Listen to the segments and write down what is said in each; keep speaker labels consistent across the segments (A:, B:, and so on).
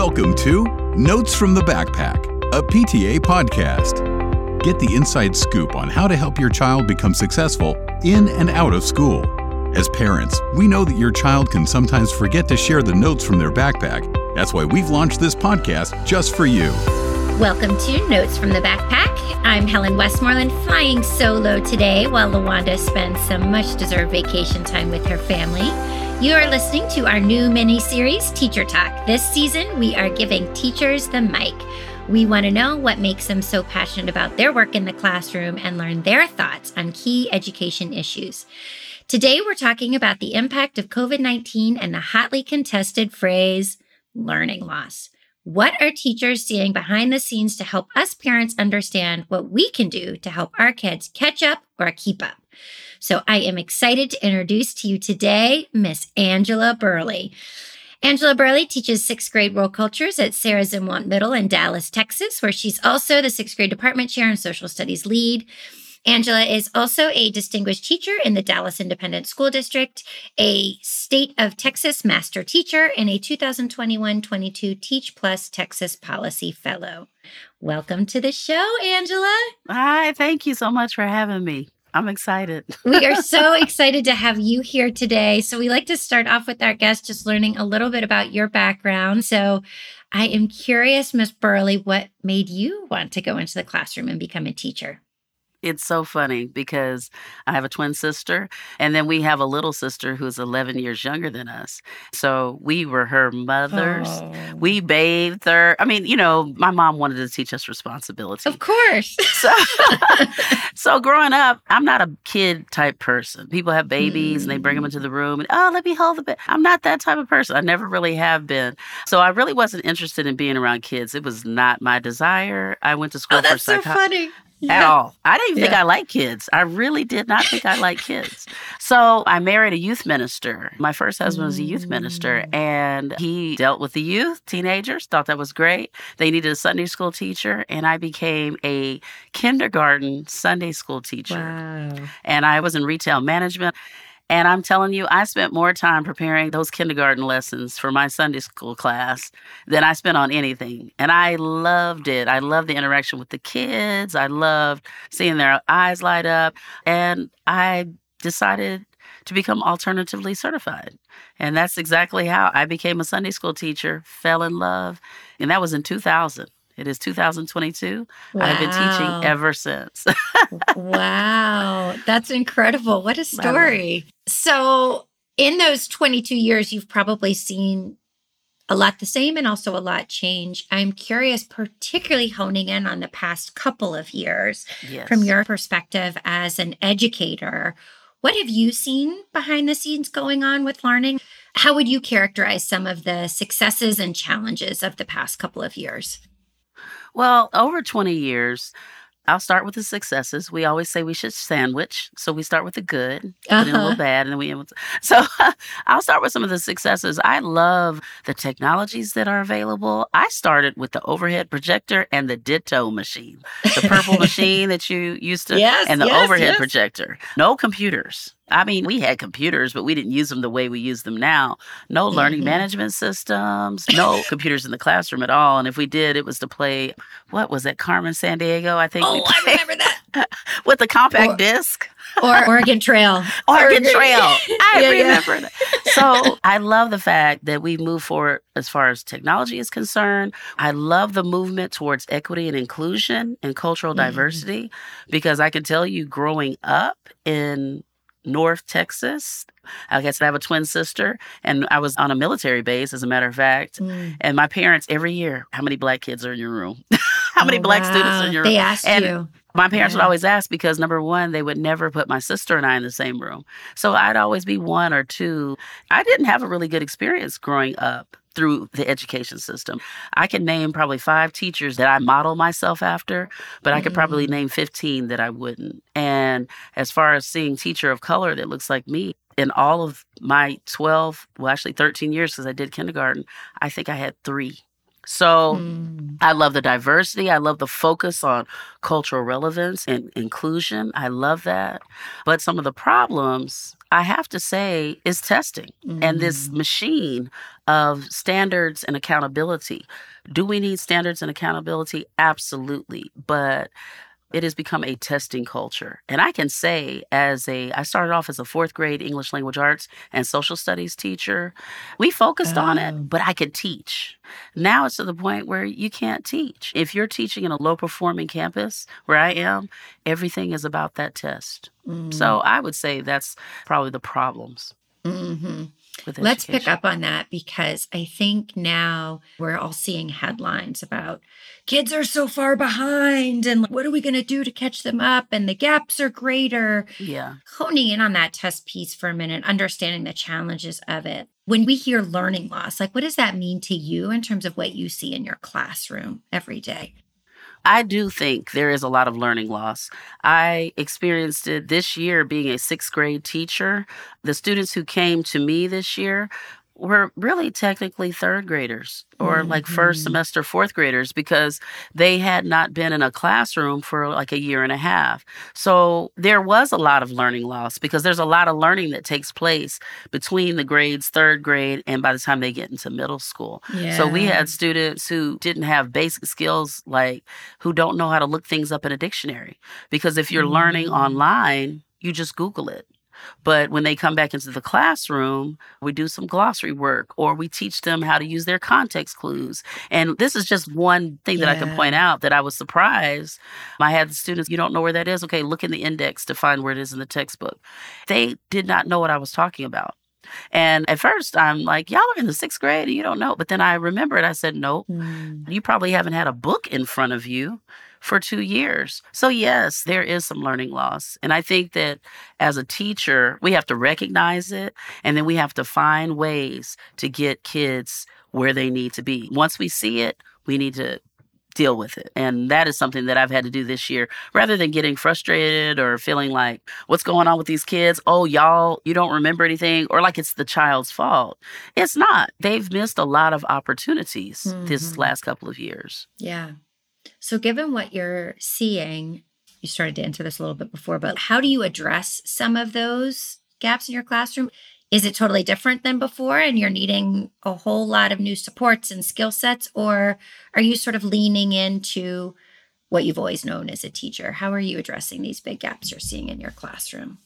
A: Welcome to Notes from the Backpack, a PTA podcast. Get the inside scoop on how to help your child become successful in and out of school. As parents, we know that your child can sometimes forget to share the notes from their backpack. That's why we've launched this podcast just for you.
B: Welcome to Notes from the Backpack. I'm Helen Westmoreland, flying solo today while LaWanda spends some much deserved vacation time with her family. You are listening to our new mini series, Teacher Talk. This season, we are giving teachers the mic. We want to know what makes them so passionate about their work in the classroom and learn their thoughts on key education issues. Today, we're talking about the impact of COVID 19 and the hotly contested phrase, learning loss. What are teachers seeing behind the scenes to help us parents understand what we can do to help our kids catch up or keep up? So I am excited to introduce to you today Miss Angela Burley. Angela Burley teaches sixth grade world cultures at Sarah Zumwalt Middle in Dallas, Texas, where she's also the sixth grade department chair and social studies lead. Angela is also a distinguished teacher in the Dallas Independent School District, a state of Texas master teacher, and a 2021 22 Teach Plus Texas Policy Fellow. Welcome to the show, Angela.
C: Hi, thank you so much for having me. I'm excited.
B: we are so excited to have you here today. So, we like to start off with our guest just learning a little bit about your background. So, I am curious, Miss Burley, what made you want to go into the classroom and become a teacher?
C: It's so funny because I have a twin sister, and then we have a little sister who's 11 years younger than us. So we were her mothers. Oh. We bathed her. I mean, you know, my mom wanted to teach us responsibility.
B: Of course.
C: So, so growing up, I'm not a kid type person. People have babies mm. and they bring them into the room and, oh, let me hold the baby. I'm not that type of person. I never really have been. So I really wasn't interested in being around kids. It was not my desire. I went to school
B: oh,
C: for
B: that's so funny
C: yeah. at all. I didn't even yeah. think I liked kids. I really did not think I liked kids. So I married a youth minister. My first husband was a youth minister, mm. and he dealt with the youth, teenagers, thought that was great. They needed a Sunday school teacher, and I became a kindergarten Sunday school teacher.
B: Wow.
C: And I was in retail management. And I'm telling you, I spent more time preparing those kindergarten lessons for my Sunday school class than I spent on anything. And I loved it. I loved the interaction with the kids. I loved seeing their eyes light up. And I decided to become alternatively certified. And that's exactly how I became a Sunday school teacher, fell in love. And that was in 2000. It is 2022. Wow. I've been teaching ever since.
B: wow. That's incredible. What a story. So, in those 22 years, you've probably seen a lot the same and also a lot change. I'm curious, particularly honing in on the past couple of years yes. from your perspective as an educator. What have you seen behind the scenes going on with learning? How would you characterize some of the successes and challenges of the past couple of years?
C: Well, over 20 years, I'll start with the successes. We always say we should sandwich. So we start with the good, uh-huh. in a little uh-huh. bad, and then we. So I'll start with some of the successes. I love the technologies that are available. I started with the overhead projector and the Ditto machine, the purple machine that you used to,
B: yes,
C: and the
B: yes,
C: overhead
B: yes.
C: projector. No computers. I mean, we had computers, but we didn't use them the way we use them now. No learning mm-hmm. management systems, no computers in the classroom at all. And if we did, it was to play, what was it, Carmen Sandiego? I think.
B: Oh, I remember that.
C: with the compact or, disc.
B: or Oregon Trail.
C: Oregon Trail. I yeah, remember yeah. that. So I love the fact that we move forward as far as technology is concerned. I love the movement towards equity and inclusion and cultural mm-hmm. diversity because I can tell you growing up in North Texas. I said, I have a twin sister, and I was on a military base, as a matter of fact. Mm. And my parents, every year, how many black kids are in your room? how many
B: oh,
C: black
B: wow.
C: students are in your room?
B: They asked
C: and
B: you.
C: My parents yeah. would always ask because number one, they would never put my sister and I in the same room. So I'd always be one or two. I didn't have a really good experience growing up through the education system. I can name probably five teachers that I model myself after, but I could probably mm. name 15 that I wouldn't. And as far as seeing teacher of color that looks like me, in all of my 12, well, actually 13 years because I did kindergarten, I think I had three So
B: Mm.
C: I love the diversity. I love the focus on cultural relevance and inclusion. I love that. But some of the problems, I have to say, is testing and this
B: Mm.
C: machine of standards and accountability. Do we need standards and accountability? Absolutely. But it has become a testing culture. And I can say, as a, I started off as a fourth grade English language arts and social studies teacher. We focused on
B: Oh.
C: it, but I could teach. Now it's to the point where you can't teach. If you're teaching in a low performing campus where I am, everything is about that test.
B: Mm.
C: So I would say that's probably the problems
B: Mhm.
C: With
B: Let's pick up on that because I think now we're all seeing headlines about kids are so far behind and what are we going to do to catch them up and the gaps are greater.
C: Yeah.
B: Honing in on that test piece for a minute, understanding the challenges of it. When we hear learning loss, like what does that mean to you in terms of what you see in your classroom every day?
C: I do think there is a lot of learning loss. I experienced it this year being a sixth grade teacher. The students who came to me this year were really technically third graders or like first
B: Mhm.
C: semester fourth graders because they had not been in a classroom for like a year and a half. So there was a lot of learning loss because there's a lot of learning that takes place between the grades third grade and by the time they get into middle school. So we had students who didn't have basic skills, like who don't know how to look things up in a dictionary. Because if you're learning
B: Mm.
C: online, you just Google it. But when they come back into the classroom, we do some glossary work or we teach them how to use their context clues. And this is just one thing that I can point out that I was surprised. I had the students, you don't know where that is? Okay, look in the index to find where it is in the textbook. They did not know what I was talking about. And at first, I'm like, y'all are in the sixth grade and you don't know. But then I remembered, I said, nope,
B: Mm.
C: you probably haven't had a book in front of you for two years. So, yes, there is some learning loss. And I think that as a teacher, we have to recognize it and then we have to find ways to get kids where they need to be. Once we see it, we need to deal with it. And that is something that I've had to do this year rather than getting frustrated or feeling like, what's going on with these kids? Oh, y'all, you don't remember anything, or like it's the child's fault. It's not. They've missed a lot of opportunities this
B: Mhm.
C: last couple of years.
B: Yeah. So, given what you're seeing, you started to answer this a little bit before, but how do you address some of those gaps in your classroom? Is it totally different than before and you're needing a whole lot of new supports and skill sets? Or are you sort of leaning into what you've always known as a teacher? How are you addressing these big gaps you're seeing in your classroom?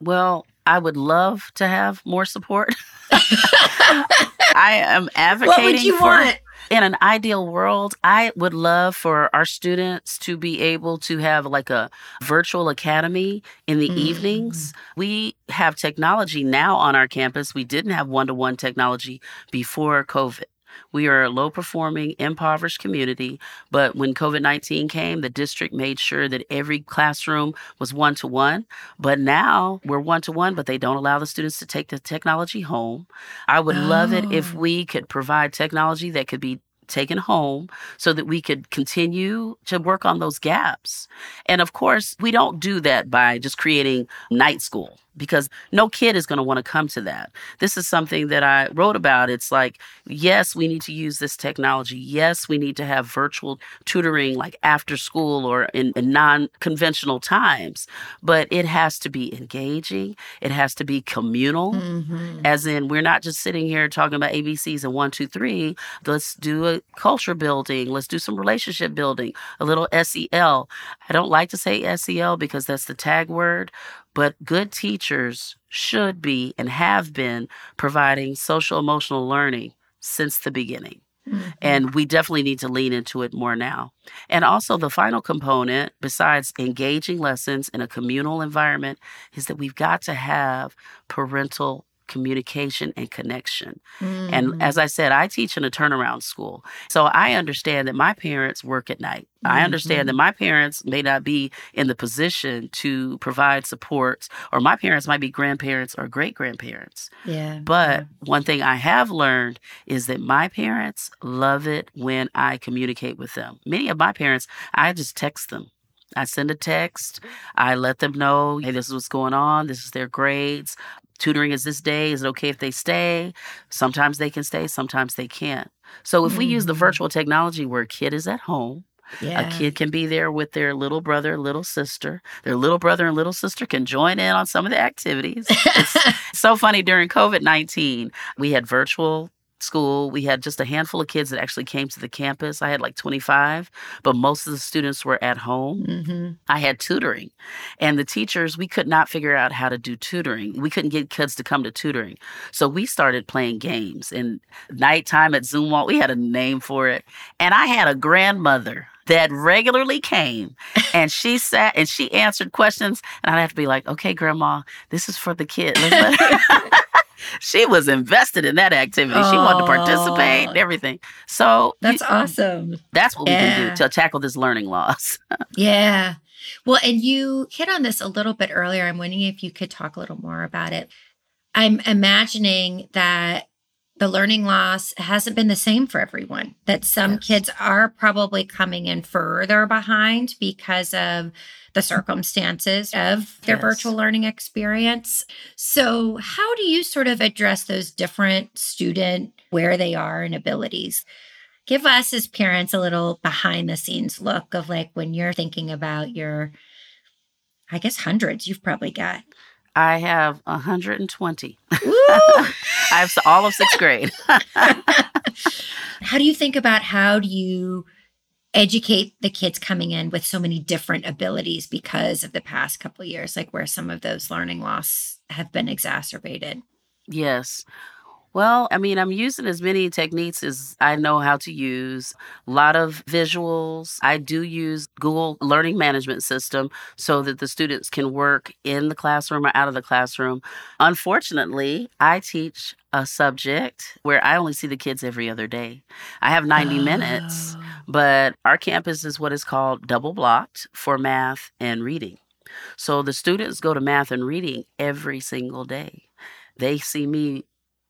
C: Well, I would love to have more support. I am advocating
B: What would you
C: for
B: want?
C: In an ideal world, I would love for our students to be able to have like a virtual academy in the
B: Mm.
C: evenings. We have technology now on our campus. We didn't have one to one technology before COVID. We are a low performing, impoverished community. But when COVID 19 came, the district made sure that every classroom was one to one. But now we're one to one, but they don't allow the students to take the technology home. I would love it if
B: Oh.
C: we could provide technology that could be taken home so that we could continue to work on those gaps. And of course, we don't do that by just creating night school because no kid is going to want to come to that. This is something that I wrote about. It's like, yes, we need to use this technology. Yes, we need to have virtual tutoring like after school or in, in non conventional times, but it has to be engaging, it has to be communal.
B: Mhm.
C: As in, we're not just sitting here talking about ABCs and one, two, three. Let's do a culture building. Let's do some relationship building, a little SEL. I don't like to say SEL because that's the tag word, but good teachers should be and have been providing social emotional learning since the beginning.
B: Mhm.
C: And we definitely need to lean into it more now. And also, the final component, besides engaging lessons in a communal environment, is that we've got to have parental communication and connection.
B: Mhm.
C: And as I said, I teach in a turnaround school. So I understand that my parents work at night. I
B: Mhm.
C: understand that my parents may not be in the position to provide support, or my parents might be grandparents or great grandparents.
B: yeah.
C: But one thing I have learned is that my parents love it when I communicate with them. Many of my parents, I just text them. I send a text. I let them know, hey, this is what's going on. This is their grades. Tutoring is this day. Is it okay if they stay? Sometimes they can stay, sometimes they can't. So if we use the
B: Mhm.
C: virtual technology where a kid is at home,
B: Yeah.
C: a kid can be there with their little brother, little sister. Their little brother and little sister can join in on some of the activities. It's so funny during COVID 19, we had virtual school. We had just a handful of kids that actually came to the campus. I had like 25, but most of the students were at home.
B: hmm
C: I had tutoring, and the teachers, we could not figure out how to do tutoring. We couldn't get kids to come to tutoring. So we started playing games. And nighttime at Zoom Wall, we had a name for it. And I had a grandmother that regularly came and she sat and she answered questions. And I'd have to be like, okay, grandma, this is for the kid. Let's let-" she was invested in that activity. She wanted to participate and everything. So
B: That's
C: you-
B: awesome.
C: that's what we can do to tackle this learning loss.
B: Yeah. Well, and you hit on this a little bit earlier. I'm wondering if you could talk a little more about it. I'm imagining that the learning loss hasn't been the same for everyone, that some
C: Yes.
B: kids are probably coming in further behind because of the circumstances of their
C: Yes.
B: virtual learning experience. So, how do you sort of address those different student where they are and abilities? give us as parents a little behind the scenes look of like when you're thinking about your i guess hundreds you've probably got
C: I have 120. I have all of sixth grade.
B: how do you think about how do you educate the kids coming in with so many different abilities because of the past couple of years like where some of those learning loss have been exacerbated
C: yes. Well, I mean, I'm using as many techniques as I know how to use. A lot of visuals. I do use Google Learning Management System so that the students can work in the classroom or out of the classroom. Unfortunately, I teach a subject where I only see the kids every other day. I have 90 minutes.
B: Oh.
C: but our campus is what is called double blocked for math and reading. So the students go to math and reading every single day. They see me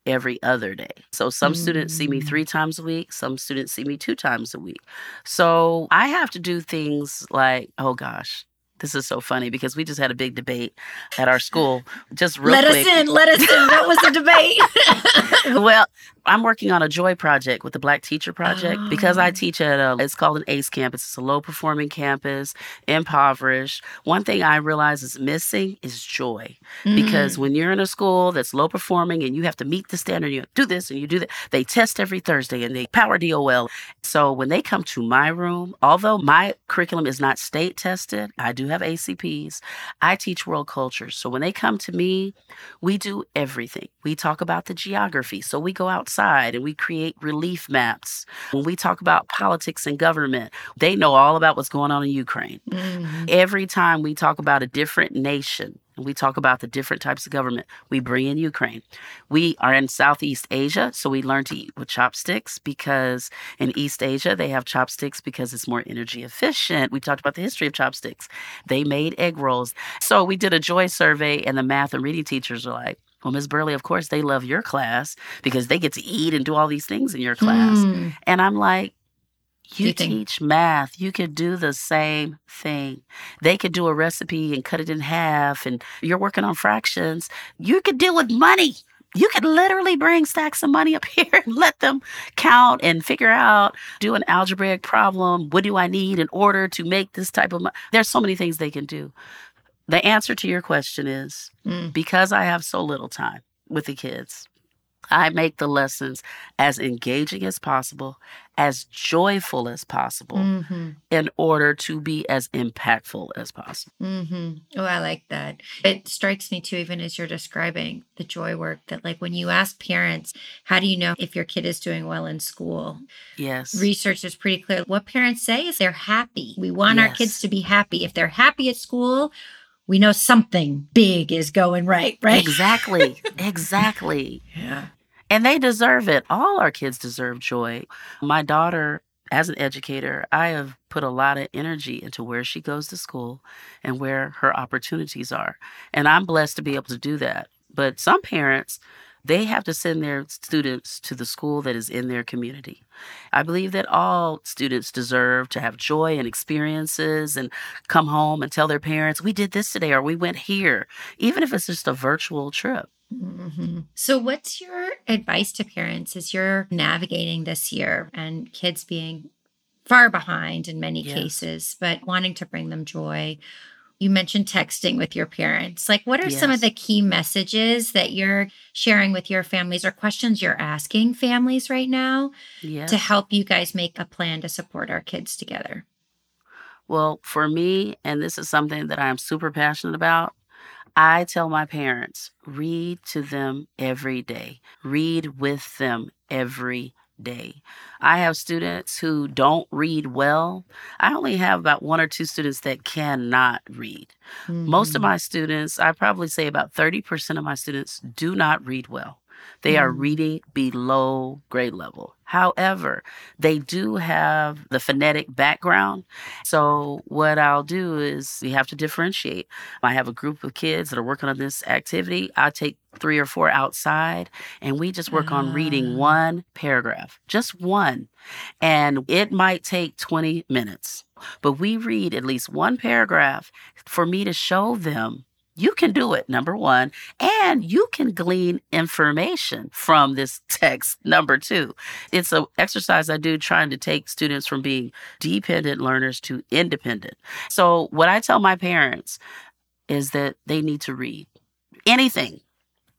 C: every other day. So some students see me
B: Mm.
C: three times a week, some students see me two times a week. So I have to do things like, oh gosh, this is so funny because we just had a big debate at our school. Just real
B: let
C: quick.
B: us in let us in what was the debate
C: well, I'm working on a joy project with the Black Teacher Project because I
B: Oh.
C: teach at a, it's called an ACE campus. It's a low performing campus, impoverished. One thing I realize is missing is joy because
B: Mm.
C: when you're in a school that's low performing and you have to meet the standard, you do this and you do that, they test every Thursday and they power DOL. So when they come to my room, although my curriculum is not state tested, I do have ACPs. I teach world cultures. So when they come to me, we do everything. We talk about the geography. So we go outside and we create relief maps. When we talk about politics and government, they know all about what's going on in Ukraine.
B: Mhm.
C: Every time we talk about a different nation, and we talk about the different types of government, we bring in Ukraine. We are in Southeast Asia, so we learn to eat with chopsticks because in East Asia, they have chopsticks because it's more energy efficient. We talked about the history of chopsticks. They made egg rolls. So we did a joy survey, and the math and reading teachers are like, well, Ms. Burley, of course, they love your class because they get to eat and do all these things in your class.
B: Mm.
C: And I'm like, you teach math. You could do the same thing. They could do a recipe and cut it in half, and you're working on fractions. You could deal with money. You could literally bring stacks of money up here and let them count and figure out, do an algebraic problem. What do I need in order to make this type of money? There's so many things they can do. The answer to your question is
B: Mm.
C: because I have so little time with the kids, I make the lessons as engaging as possible, as joyful as possible,
B: Mhm.
C: in order to be as impactful as possible.
B: hmm Oh, I like that. It strikes me too, even as you're describing the joy work, that like when you ask parents, how do you know if your kid is doing well in school?
C: Yes.
B: Research is pretty clear. What parents say is they're happy. We want our kids to be happy. If they're happy at school, we know something big is going right, right?
C: Exactly. exactly.
B: Yeah.
C: And they deserve it. All our kids deserve joy. My daughter, as an educator, I have put a lot of energy into where she goes to school and where her opportunities are. And I'm blessed to be able to do that. But some parents, they have to send their students to the school that is in their community. I believe that all students deserve to have joy and experiences and come home and tell their parents, we did this today or we went here, even if it's just a virtual trip.
B: Mm-hmm. So, what's your advice to parents as you're navigating this year and kids being far behind in many yes. cases, but wanting to bring them joy? You mentioned texting with your parents. Like, what are yes. some of the key messages that you're sharing with your families or questions you're asking families right now yes. to help you guys make a plan to support our kids together?
C: Well, for me, and this is something that I am super passionate about, I tell my parents read to them every day, read with them every day. I have students who don't read well. I only have about one or two students that cannot read. Mm-hmm. Most of mm-hmm. my students, I probably say about 30% of my students do not read well. They mm. are reading below grade level. However, they do have the phonetic background. So, what I'll do is we have to differentiate. I have a group of kids that are working on this activity. I take three or four outside and we just work on reading ah. one paragraph, just one. And it might take 20 minutes, but we read at least one paragraph for me to show them you can do it, number one, and you can glean information from this text, number two. It's an exercise I do trying to take students from being dependent learners to independent. So, what I tell my parents is that they need to read anything.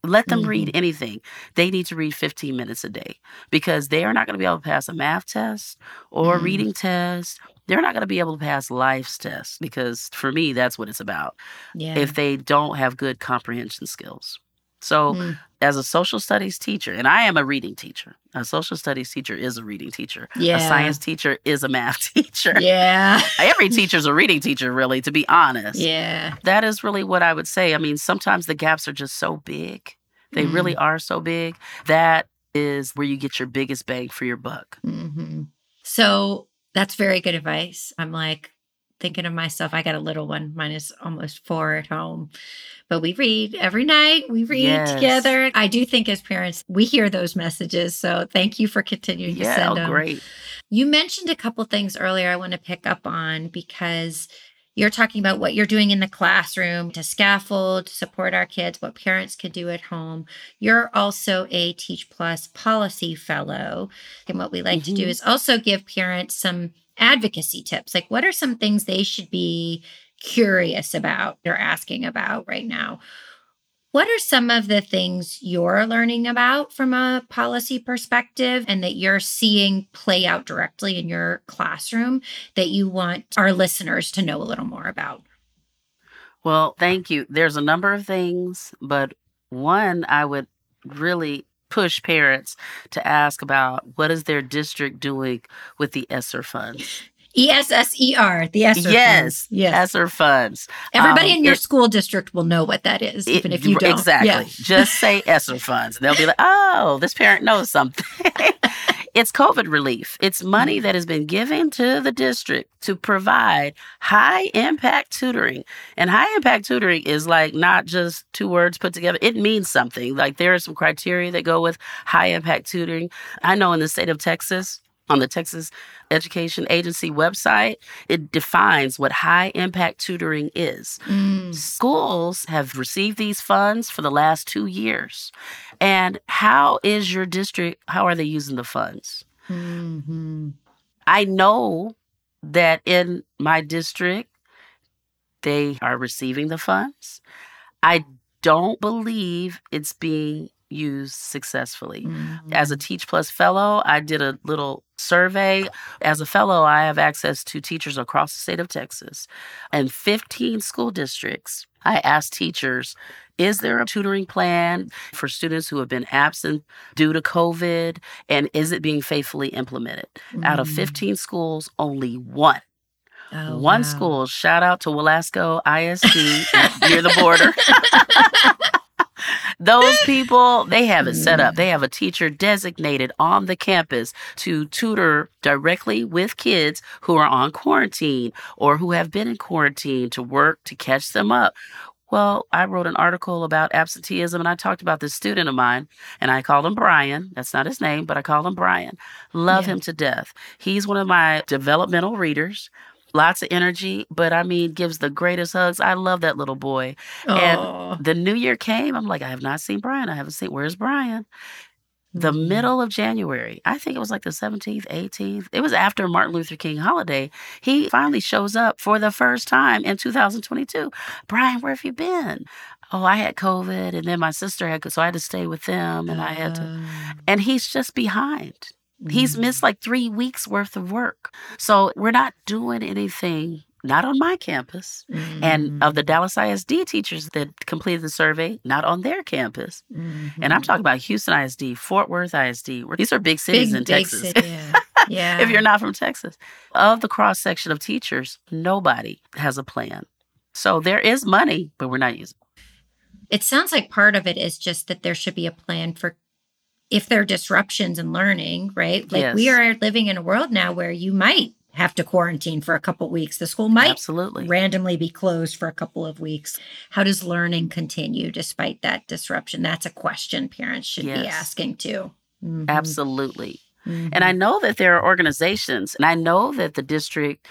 C: Let them mm-hmm. read anything. They need to read 15 minutes a day because they are not going to be able to pass a math test or mm-hmm. a reading test they're not going to be able to pass life's tests because for me, that's what it's about. Yeah. If they don't have good comprehension skills. So, mm. as a social studies teacher, and I am a reading teacher, a social studies teacher is a reading teacher. Yeah. A science teacher is a math teacher.
B: Yeah.
C: Every teacher's a reading teacher, really, to be honest.
B: Yeah.
C: That is really what I would say. I mean, sometimes the gaps are just so big. They mm. really are so big. That is where you get your biggest bang for your buck.
B: Mm-hmm. So, that's very good advice. I'm like thinking of myself. I got a little one. Mine is almost four at home. But we read every night. We read yes. together. I do think as parents, we hear those messages. So thank you for continuing
C: yeah,
B: to send them.
C: great.
B: You mentioned a couple things earlier I want to pick up on because you're talking about what you're doing in the classroom to scaffold, to support our kids, what parents can do at home. You're also a Teach Plus policy fellow. And what we like mm-hmm. to do mm-hmm. is also give parents some advocacy tips. Like, what are some things they should be curious about or asking about right now? What are some of the things you're learning about from a policy perspective and that you're seeing play out directly in your classroom that you want our listeners to know a little more about?
C: Well, thank you. There's a number of things, but one I would really push parents to ask about what is their district doing with the ESSER funds.
B: E S S E R, the ESSER
C: yes,
B: funds.
C: Yes, ESSER funds.
B: Everybody um, in your it, school district will know what that is, even if you don't.
C: Exactly. Yeah. Just say ESSER funds, and they'll be like, "Oh, this parent knows something." it's COVID relief. It's money that has been given to the district to provide high impact tutoring. And high impact tutoring is like not just two words put together. It means something. Like there are some criteria that go with high impact tutoring. I know in the state of Texas, on the Texas Education Agency website, it defines what high impact tutoring is. Mm. Schools have received these funds for the last two years. And how is your district, how are they using the funds? Mm-hmm. I know that in my district, they are receiving the funds. I don't believe it's being used successfully. Mm-hmm. As a Teach Plus fellow, I did a little survey. As a fellow, I have access to teachers across the state of Texas and 15 school districts. I asked teachers, is there a tutoring plan for students who have been absent due to COVID? And is it being faithfully implemented? Mm-hmm. Out of mm. 15 schools, only one Oh, One wow. school, shout out to Weslaco ISD near the border. Those people, they have it set up. Mm. They have a teacher designated on the campus to tutor directly with kids who are on quarantine or who have been in quarantine to work to catch them up. Well, I wrote an article about absenteeism and I talked about this student of mine and I called him Brian. That's not his name, but I called him Brian. Love yeah. him to death. He's one of my developmental readers. Lots of energy, but I mean, gives the greatest hugs. I love that little boy.
B: Aw.
C: And the new year came. I'm like, I have not seen Brian. I haven't seen, where's Brian? The
B: Mm.
C: middle of January, I think it was like the 17th, 18th. It was after Martin Luther King holiday. He finally shows up for the first time in 2022. Brian, where have you been? Oh, I had COVID, and then my sister had, so I had to stay with them, and I had to.
B: Oh.
C: And he's just behind. He's
B: Mm.
C: missed like three weeks worth of work. So we're not doing anything, not on my campus. And of the Dallas ISD teachers that completed the survey, not on their campus. And I'm talking about Houston ISD, Fort Worth ISD. These are big cities
B: big,
C: in
B: big
C: Texas.
B: city, yeah. yeah.
C: if you're not from Texas, of the cross section of teachers, nobody has a plan. So there is money, but we're not using. it.
B: It sounds like part of it is just that there should be a plan for if there are disruptions in learning, right? Like we are living in a world now where you might have to quarantine for a couple weeks. The school might
C: Absolutely.
B: randomly be closed for a couple of weeks. How does learning continue despite that disruption? That's a question parents should be asking too. Mhm.
C: Absolutely.
B: Mhm.
C: And I know that there are organizations, and I know that the district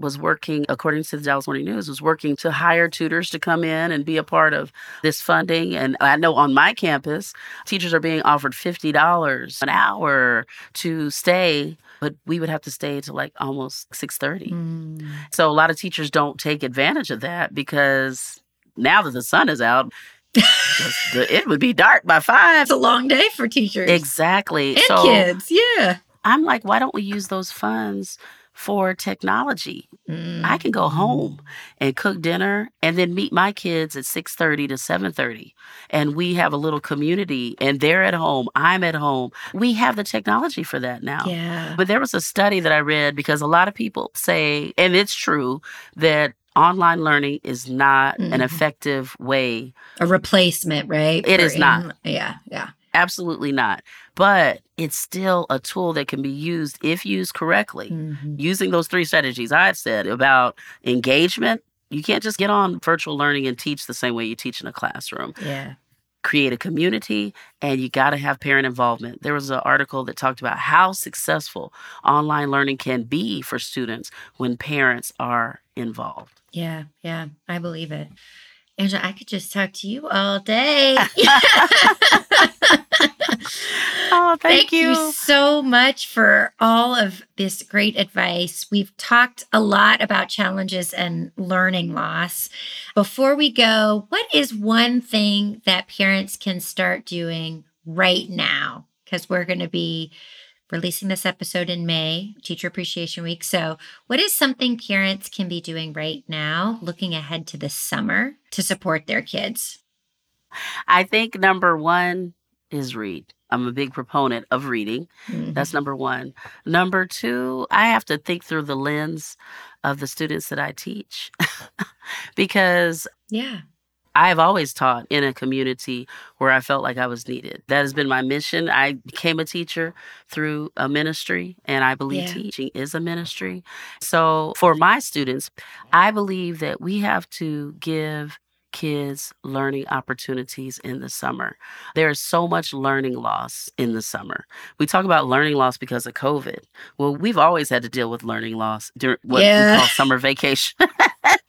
C: was working, according to the Dallas Morning News, was working to hire tutors to come in and be a part of this funding. And I know on my campus, teachers are being offered $50 an hour to stay, but we would have to stay to like almost 6:30.
B: Mm.
C: So a lot of teachers don't take advantage of that because now that the sun is out, it would be dark by five.
B: It's a long day for teachers
C: Exactly.
B: and
C: so
B: kids. Yeah.
C: I'm like, why don't we use those funds for technology?
B: Mm.
C: I can go home and cook dinner and then meet my kids at 6:30 to 7:30 and we have a little community and they're at home, I'm at home. We have the technology for that now.
B: Yeah.
C: But there was a study that I read because a lot of people say and it's true that online learning is not an
B: Mhm.
C: effective way
B: a replacement, right?
C: It
B: is
C: is not.
B: yeah. Yeah.
C: absolutely not but it's still a tool that can be used if used correctly
B: Mhm.
C: using those three strategies I've said about engagement. You can't just get on virtual learning and teach the same way you teach in a classroom.
B: Yeah.
C: Create a community and you got to have parent involvement. There was an article that talked about how successful online learning can be for students when parents are involved.
B: Yeah, yeah, I believe it. Angela, I could just talk to you all day.
C: Oh, thank,
B: you so much for all of this great advice. We've talked a lot about challenges and learning loss. Before we go, what is one thing that parents can start doing right now? Because we're going to be releasing this episode in May, Teacher Appreciation Week. So, what is something parents can be doing right now, looking ahead to the summer to support their kids?
C: I think number one is read. I'm a big proponent of reading.
B: Mhm.
C: That's number one. Number two, I have to think through the lens of the students that I teach because
B: yeah.
C: I've always taught in a community where I felt like I was needed. That has been my mission. I became a teacher through a ministry, and I believe
B: Yeah.
C: teaching is a ministry. So for my students, I believe that we have to give kids learning opportunities in the summer. There is so much learning loss in the summer. We talk about learning loss because of COVID. Well, we've always had to deal with learning loss during what
B: Yeah.
C: we call summer vacation.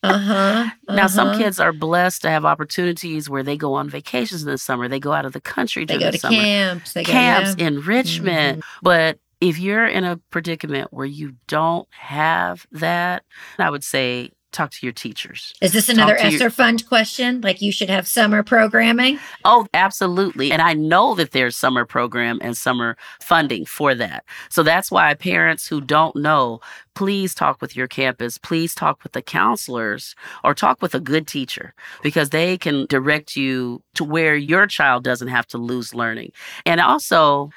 B: Uh-huh.
C: Now, some
B: uh-huh.
C: kids are blessed to have opportunities where they go on vacations in the summer. They go out of the country
B: they
C: during
B: go
C: the
B: to
C: summer.
B: camps. They
C: Camps,
B: go, yeah.
C: enrichment. But if you're in a predicament where you don't have that, I would say talk to your teachers.
B: Is this another
C: to your-
B: fund question? Like you should have summer programming?
C: Oh, absolutely. And I know that there's summer program and summer funding for that. So that's why parents who don't know, please talk with your campus. Please talk with the counselors or talk with a good teacher because they can direct you to where your child doesn't have to lose learning. And also,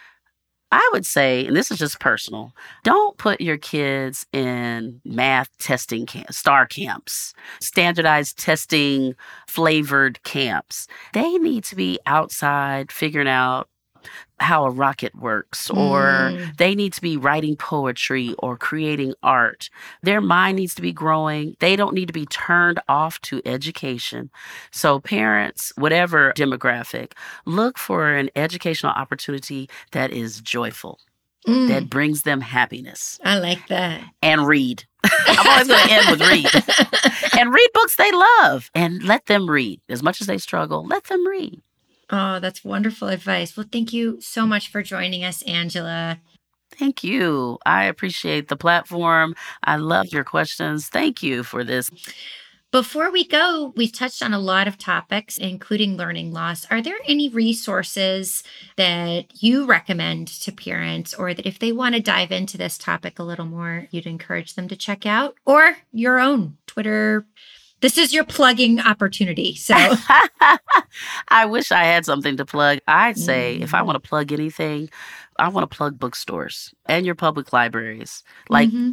C: I would say, and this is just personal, don't put your kids in math testing star camps, standardized testing flavored camps. They need to be outside figuring out how a rocket works, or
B: Mm.
C: they need to be writing poetry or creating art. Their mind needs to be growing. They don't need to be turned off to education. So, parents, whatever demographic, look for an educational opportunity that is joyful. mm. that brings them happiness.
B: I like that.
C: And read. I'm always going to end with read. and read books they love and let them read. As much as they struggle, let them read.
B: Oh, that's wonderful advice. Well, thank you so much for joining us, Angela.
C: Thank you. I appreciate the platform. I love your questions. Thank you for this.
B: Before we go, we've touched on a lot of topics, including learning loss. Are there any resources that you recommend to parents, or that if they want to dive into this topic a little more, you'd encourage them to check out, or your own Twitter? This is your plugging opportunity. So
C: I wish I had something to plug. I'd say mm-hmm. if I mm. want to plug anything, I want to plug bookstores and your public libraries. Like mm-hmm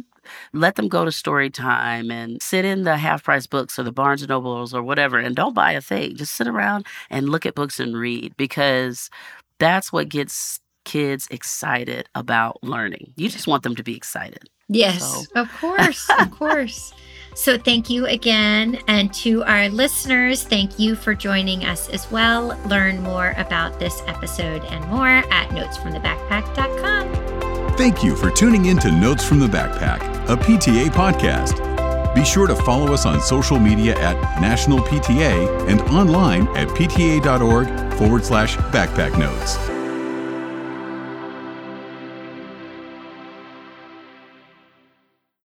C: let them go to story time and sit in the half price books or the Barnes and Nobles or whatever and don't buy a thing. Just sit around and look at books and read because that's what gets kids excited about learning. You just want them to be excited.
B: Yes, so. of course, of course. So, thank you again. And to our listeners, thank you for joining us as well. Learn more about this episode and more at notesfromthebackpack.com.
A: Thank you for tuning in to Notes from the Backpack, a PTA podcast. Be sure to follow us on social media at National PTA and online at pta.org forward slash backpack notes.